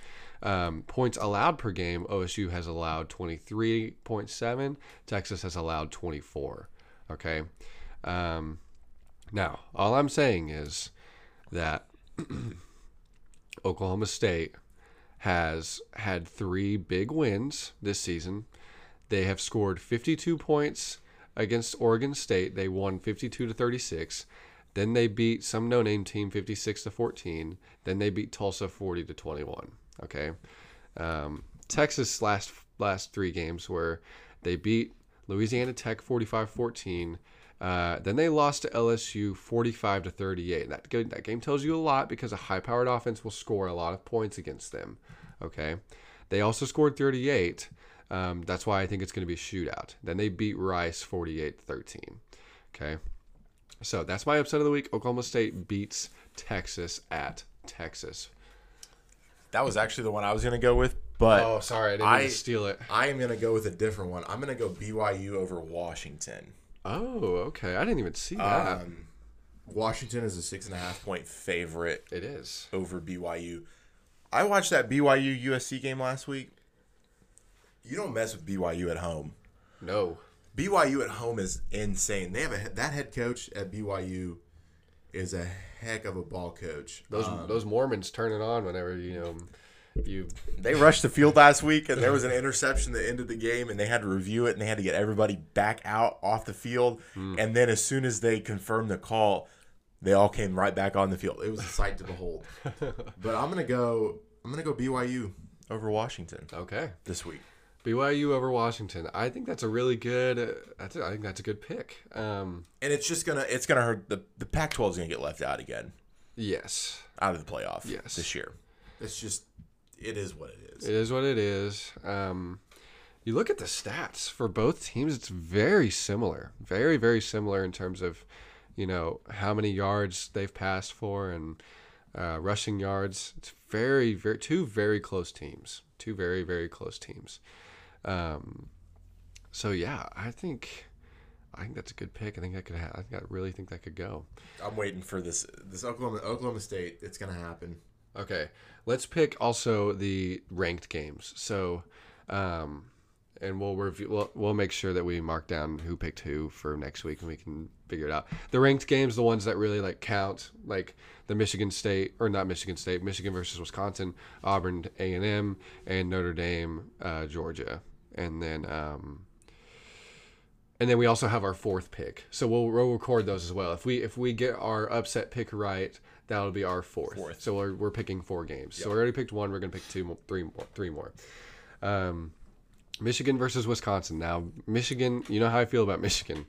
Um, points allowed per game, OSU has allowed 23.7. Texas has allowed 24. Okay. Um, now, all I'm saying is that *clears throat* Oklahoma State has had three big wins this season. They have scored 52 points against Oregon State. They won 52 to 36. Then they beat some no-name team 56 to 14. Then they beat Tulsa 40 to 21. Okay, um, Texas last last three games where they beat Louisiana Tech 45-14. Uh, then they lost to LSU 45 to 38. That that game tells you a lot because a high-powered offense will score a lot of points against them. Okay, they also scored 38. Um, that's why I think it's going to be a shootout. Then they beat Rice 48 13. Okay, so that's my upset of the week. Oklahoma State beats Texas at Texas. That was actually the one I was gonna go with, but Oh, sorry, I didn't I- steal it. I am gonna go with a different one. I'm gonna go BYU over Washington. Oh, okay. I didn't even see that. Um, Washington is a six and a half point favorite it is. over BYU. I watched that BYU USC game last week. You don't mess with BYU at home. No. BYU at home is insane. They have a that head coach at BYU is a heck of a ball coach. Those um, those Mormons turn it on whenever you know you. They rushed the field last week, and there was an interception that ended the game, and they had to review it, and they had to get everybody back out off the field. Hmm. And then as soon as they confirmed the call, they all came right back on the field. It was a sight to behold. *laughs* but I'm gonna go. I'm gonna go BYU over Washington Okay. this week. BYU over Washington. I think that's a really good. uh, That's a, I think that's a good pick. Um, And it's just gonna it's gonna hurt the the Pac-12 is gonna get left out again yes, out of the playoff Yes. this year. It's just it is what it is. it is what it is. Um, you look at the stats for both teams; it's very similar, very very similar in terms of, you know, how many yards they've passed for and uh, rushing yards. It's very very two very close teams. Two very very close teams. Um, so yeah, I think. I think that's a good pick. I think that could. Ha- I think I really think that could go. I'm waiting for this this Oklahoma Oklahoma State. It's gonna happen. Okay, let's pick also the ranked games. So, um, and we'll review. We'll, we'll make sure that we mark down who picked who for next week, and we can figure it out. The ranked games, the ones that really like count, like the Michigan State or not Michigan State, Michigan versus Wisconsin, Auburn, A and M, and Notre Dame, uh, Georgia, and then. Um, and then we also have our fourth pick, so we'll, we'll record those as well. If we if we get our upset pick right, that'll be our fourth. Fourth. So we're, we're picking four games. So we already picked one. We're gonna pick two, more, three more, three more. Um, Michigan versus Wisconsin. Now, Michigan. You know how I feel about Michigan.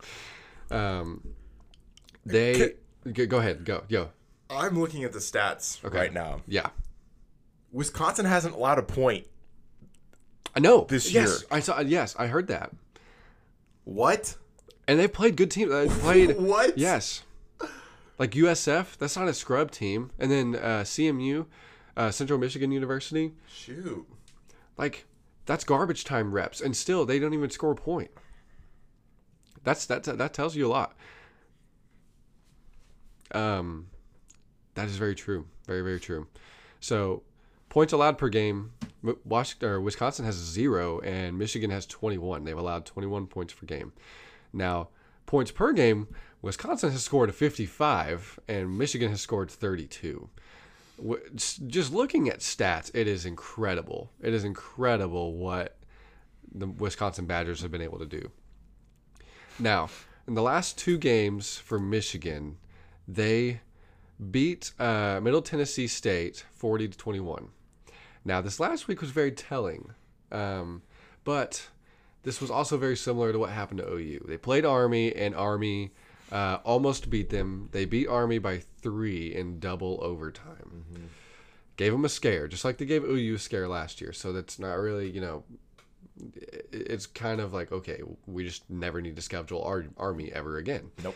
Um, they go, go ahead, go, go. I'm looking at the stats Okay. right now. Yeah, Wisconsin hasn't allowed a point. I know This yes, year. I saw. Yes, I heard that. What? And they played good teams. They *laughs* played. What? Yes. Like USF, that's not a scrub team. And then uh, CMU, uh, Central Michigan University, Shoot. like that's garbage time reps, and still they don't even score a point. That's that that tells you a lot. Um, that is very true, very very true. So, points allowed per game, Washington or Wisconsin has zero, and Michigan has twenty one. They've allowed twenty one points per game. Now, points per game, Wisconsin has scored fifty five, and Michigan has scored thirty two w- s- just looking at stats, it is incredible. It is incredible what the Wisconsin Badgers have been able to do. Now, in the last two games for Michigan, they beat uh, Middle Tennessee State 40 to 21. Now, this last week was very telling, um, but this was also very similar to what happened to OU. They played Army, and Army uh, almost beat them. They beat Army by three in double overtime. Gave them a scare, just like they gave OU a scare last year. So that's not really, you know, it's kind of like okay, we just never need to schedule our Army ever again. Nope.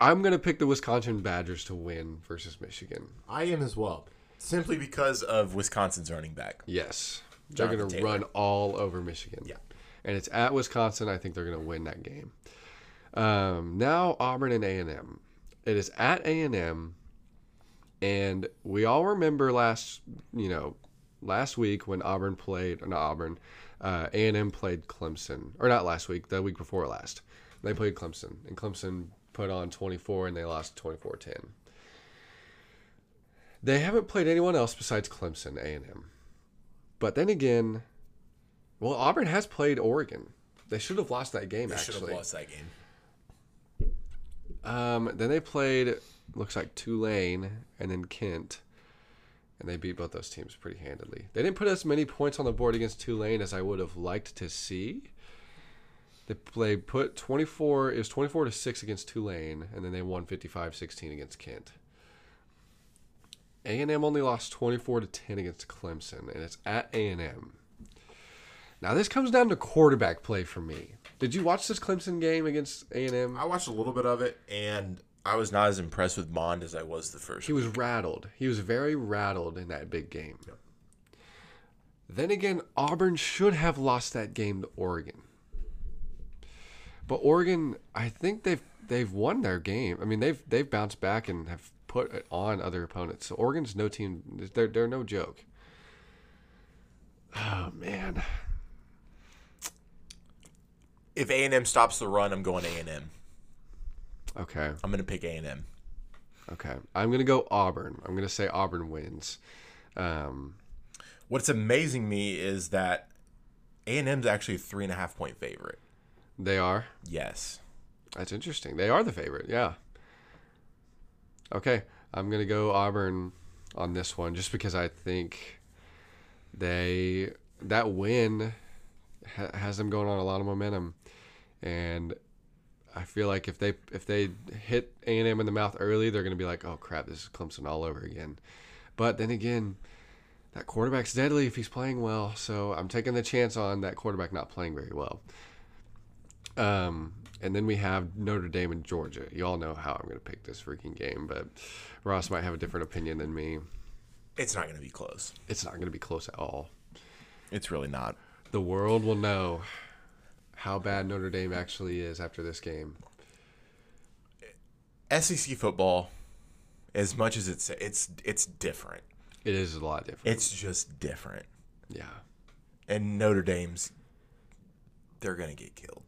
I'm gonna pick the Wisconsin Badgers to win versus Michigan. I am as well. Simply because of Wisconsin's running back. Yes, they're gonna run all over Michigan. Yeah. and it's at Wisconsin. I think they're gonna win that game. Um, now Auburn and A and M. It is at A and M, and we all remember last, you know, last week when Auburn played, or not Auburn, uh, A and M played Clemson, or not last week, the week before last. They played Clemson, and Clemson put on 24, and they lost 24-10. They haven't played anyone else besides Clemson, A and M. But then again, well, Auburn has played Oregon. They should have lost that game They should actually. have lost that game. Um, then they played looks like Tulane and then Kent, and they beat both those teams pretty handily. They didn't put as many points on the board against Tulane as I would have liked to see. They they put 24 it was 24 to 6 against Tulane and then they won 55-16 against Kent. A&M only lost 24 to 10 against Clemson and it's at A&M. Now this comes down to quarterback play for me. Did you watch this Clemson game against A&M? I watched a little bit of it, and I was not as impressed with Mond as I was the first. He was rattled. He was very rattled in that big game. Then again, Auburn should have lost that game to Oregon. But Oregon, I think they've they've won their game. I mean, they've they've bounced back and have put it on other opponents. So Oregon's no team. They're they're no joke. Oh man, if A and M stops the run, I'm going A and M. Okay. I'm gonna pick A and M. Okay. I'm gonna go Auburn. I'm gonna say Auburn wins. Um, What's amazing me is that A and M's actually a three and a half point favorite. they are. Yes. That's interesting. They are the favorite. Yeah. Okay. I'm gonna go Auburn on this one just because I think they that win ha- has them going on a lot of momentum, and I feel like if they if they hit A and M in the mouth early, they're gonna be like, oh crap, this is Clemson all over again. But then again, that quarterback's deadly if he's playing well, so I'm taking the chance on that quarterback not playing very well. Um, and then we have Notre Dame and Georgia. You all know how I'm going to pick this freaking game, but Ross might have a different opinion than me. It's not gonna be close. It's not going to be close at all. It's really not. The world will know how bad Notre Dame actually is after this game. SEC football, as much as it's it's it's different. It is a lot different. It's just different. yeah. And Notre Dame's, they're gonna get killed.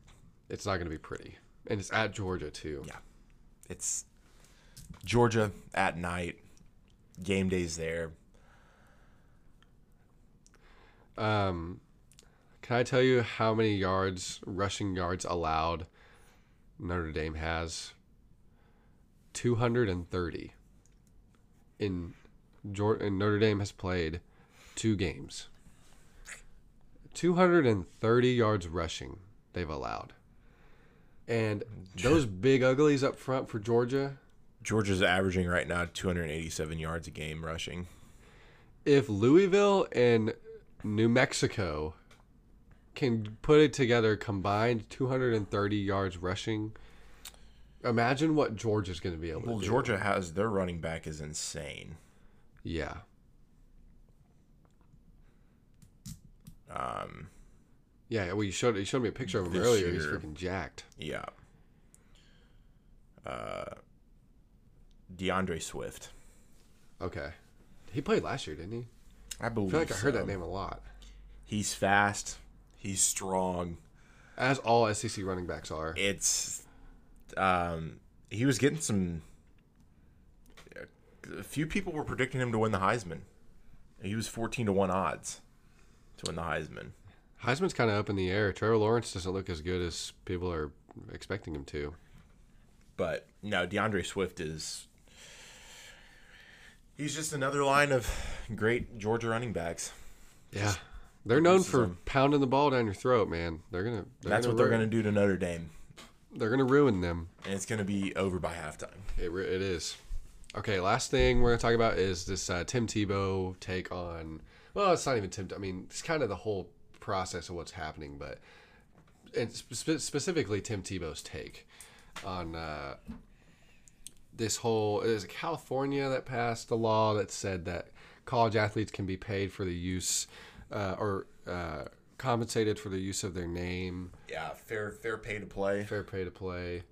It's not going to be pretty. And it's at Georgia, too. Yeah. It's Georgia at night. Game days there. Um, can I tell you how many yards, rushing yards allowed Notre Dame has? 230. In, Jor- Notre Dame has played two games. 230 yards rushing they've allowed. And those big uglies up front for Georgia, Georgia's averaging right now 287 yards a game rushing. if Louisville and New Mexico can put it together combined 230 yards rushing, imagine what Georgia's going to be able Well, to do. Well, Georgia has their running back is insane. Yeah. Um, Yeah, well, you showed you showed me a picture of him This earlier. He's freaking jacked. yeah. Uh, D'Andre Swift. Okay, he played last year, didn't he? I I believe. feel like I heard so. that name a lot. He's fast. He's strong. As all SEC running backs are. It's um he was getting some a few people were predicting him to win the Heisman. He was 14 to 1 odds to win the Heisman. Heisman's kind of up in the air. Trevor Lawrence doesn't look as good as people are expecting him to. But no, D'Andre Swift is he's just another line of great Georgia running backs. Yeah, they're known for him. pounding the ball down your throat, man. They're gonna. They're That's gonna what they're going to do to Notre Dame. They're gonna ruin them. And it's going to be over by halftime. It, it is. Okay, last thing we're gonna talk about is this uh, Tim Tebow take on. Well, it's not even Tim. I mean, it's kind of the whole process of what's happening, but and spe- specifically Tim Tebow's take on uh, this whole. Is it California that passed a law that said that college athletes can be paid for the use uh, or uh, compensated for the use of their name Yeah, fair fair pay to play. fair pay to play.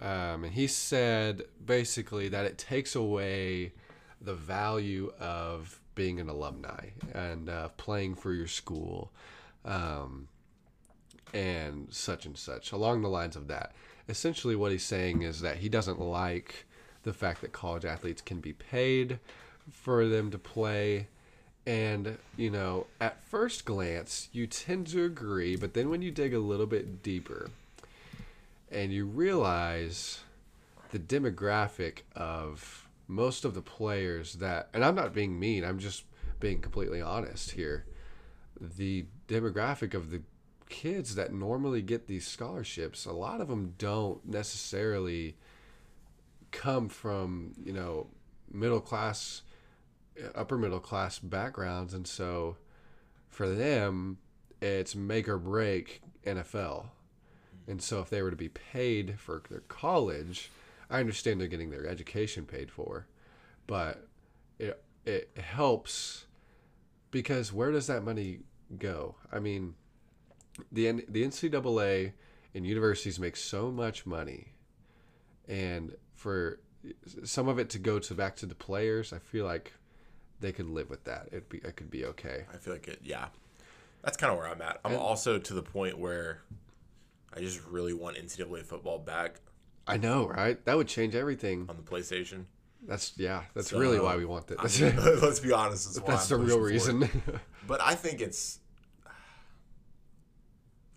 Um, and he said basically that it takes away the value of being an alumni and uh, playing for your school um, and such and such, along the lines of that. Essentially, what he's saying is that he doesn't like the fact that college athletes can be paid for them to play. And, you know, at first glance, you tend to agree, but then when you dig a little bit deeper, and you realize the demographic of most of the players that and I'm not being mean, I'm just being completely honest here. The demographic of the kids that normally get these scholarships, a lot of them don't necessarily come from, you know, middle class uh, upper middle class backgrounds and so for them it's make or break NFL. And so if they were to be paid for their college, I understand they're getting their education paid for, but it it helps because where does that money go? I mean, the N- the NCAA and universities make so much money, and for some of it to go to back to the players, I feel like they could live with that. It be it could be okay. I feel like it. Yeah, that's kind of where I'm at. I'm also to the point where I just really want NCAA football back I know, right? That would change everything. on the PlayStation. That's yeah. That's So, really why we want it. I *laughs* mean, *laughs* let's be honest. That's, that's the real pushing for it. reason. *laughs* But I think it's.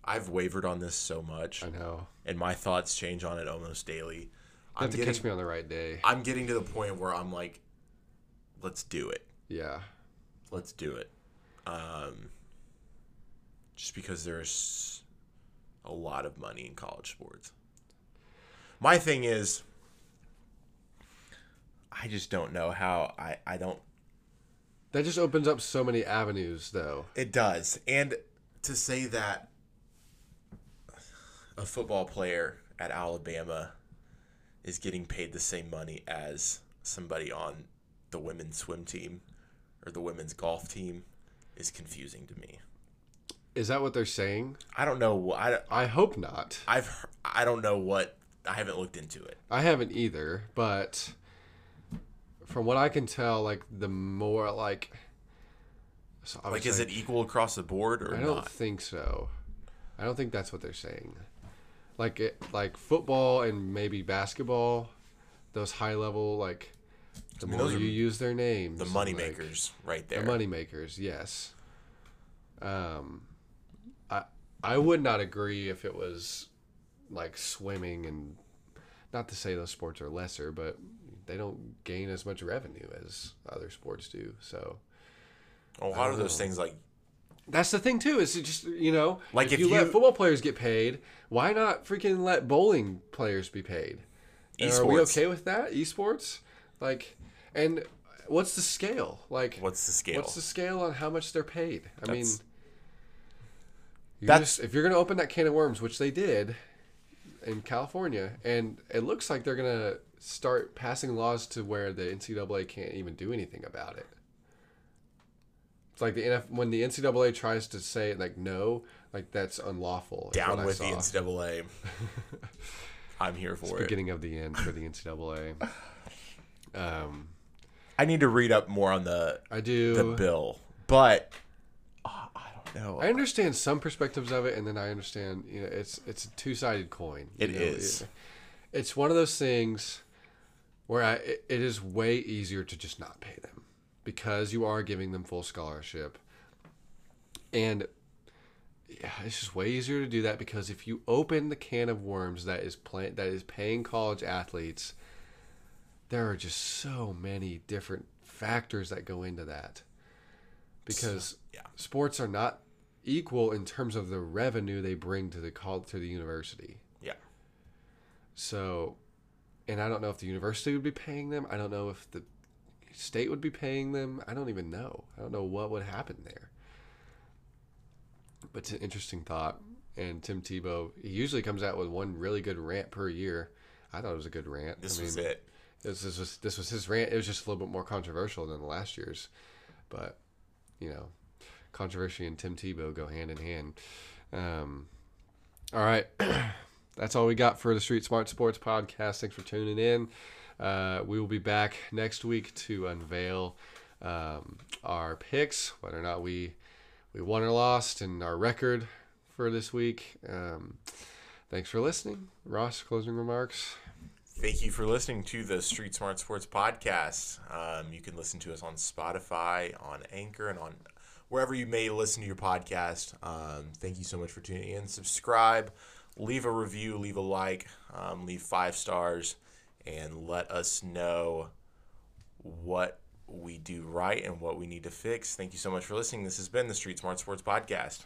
I've wavered on this so much, I know. and my thoughts change on it almost daily. You I'm to getting, catch me on the right day. I'm getting to the point where I'm like, let's do it. Yeah. Let's do it. Um, just because there's a lot of money in college sports. My thing is, I just don't know how I, I don't That just opens up so many avenues, though. It does. And to say that a football player at Alabama is getting paid the same money as somebody on the women's swim team or the women's golf team is confusing to me. Is that what they're saying? I don't know. I, I hope not. I've I don't know what I haven't looked into it. I haven't either, but from what I can tell, like the more like, so Like, is it equal across the board or I don't not? think so. I don't think that's what they're saying. Like it, like football and maybe basketball, those high level like, the mean, more you use their names, The money like, makers right there. the money makers, yes. Um, I I would not agree if it was like swimming and not to say those sports are lesser, but they don't gain as much revenue as other sports do. So a lot of those know. things like that's the thing too. Is it just you know, Like, if, if you, let football players get paid, why not freaking let bowling players be paid? Are we okay with that? Esports, like, and what's the scale? Like, what's the scale? What's the scale on how much they're paid? I mean, That's- you That's- just, if you're going to open that can of worms, which they did in California, and it looks like they're to start passing laws to where the NCAA can't even do anything about it. It's like the NF when the NCAA tries to say like no, like that's unlawful. Down with the. NCAA. *laughs* I'm here for it. beginning of the end for the NCAA. *sighs* Um, I need to read up more on the I do. the bill, but I don't. I understand some perspectives of it, and then I understand you know it's it's a two sided coin. It know, is. it's one of those things where I it, it is way easier to just not pay them because you are giving them full scholarship, and yeah, it's just way easier to do that because if you open the can of worms that is plant that is paying college athletes, there are just so many different factors that go into that because yeah. sports are not equal in terms of the revenue they bring to the call to the university. Yeah. So, and I don't know if the university would be paying them. I don't know if the state would be paying them. I don't even know. I don't know what would happen there. But it's an interesting thought. And Tim Tebow, he usually comes out with one really good rant per year. I thought it was a good rant. This I mean, was it. this, this was this was his rant. It was just a little bit more controversial than the last year's, but you know, controversy and Tim Tebow go hand in hand. Um, all right, *clears throat* that's all we got for the Street Smart Sports podcast. Thanks for tuning in. Uh, we will be back next week to unveil um, our picks, whether or not we we won or lost, and our record for this week. Um, thanks for listening, Ross. Closing remarks. Thank you for listening to the Street Smart Sports Podcast. Um, you can listen to us on Spotify, on Anchor, and on wherever you may listen to your podcast. Um, thank you so much for tuning in. Subscribe, leave a review, leave a like, um, leave five stars, and let us know what we do right and what we need to fix. Thank you so much for listening. This has been the Street Smart Sports Podcast.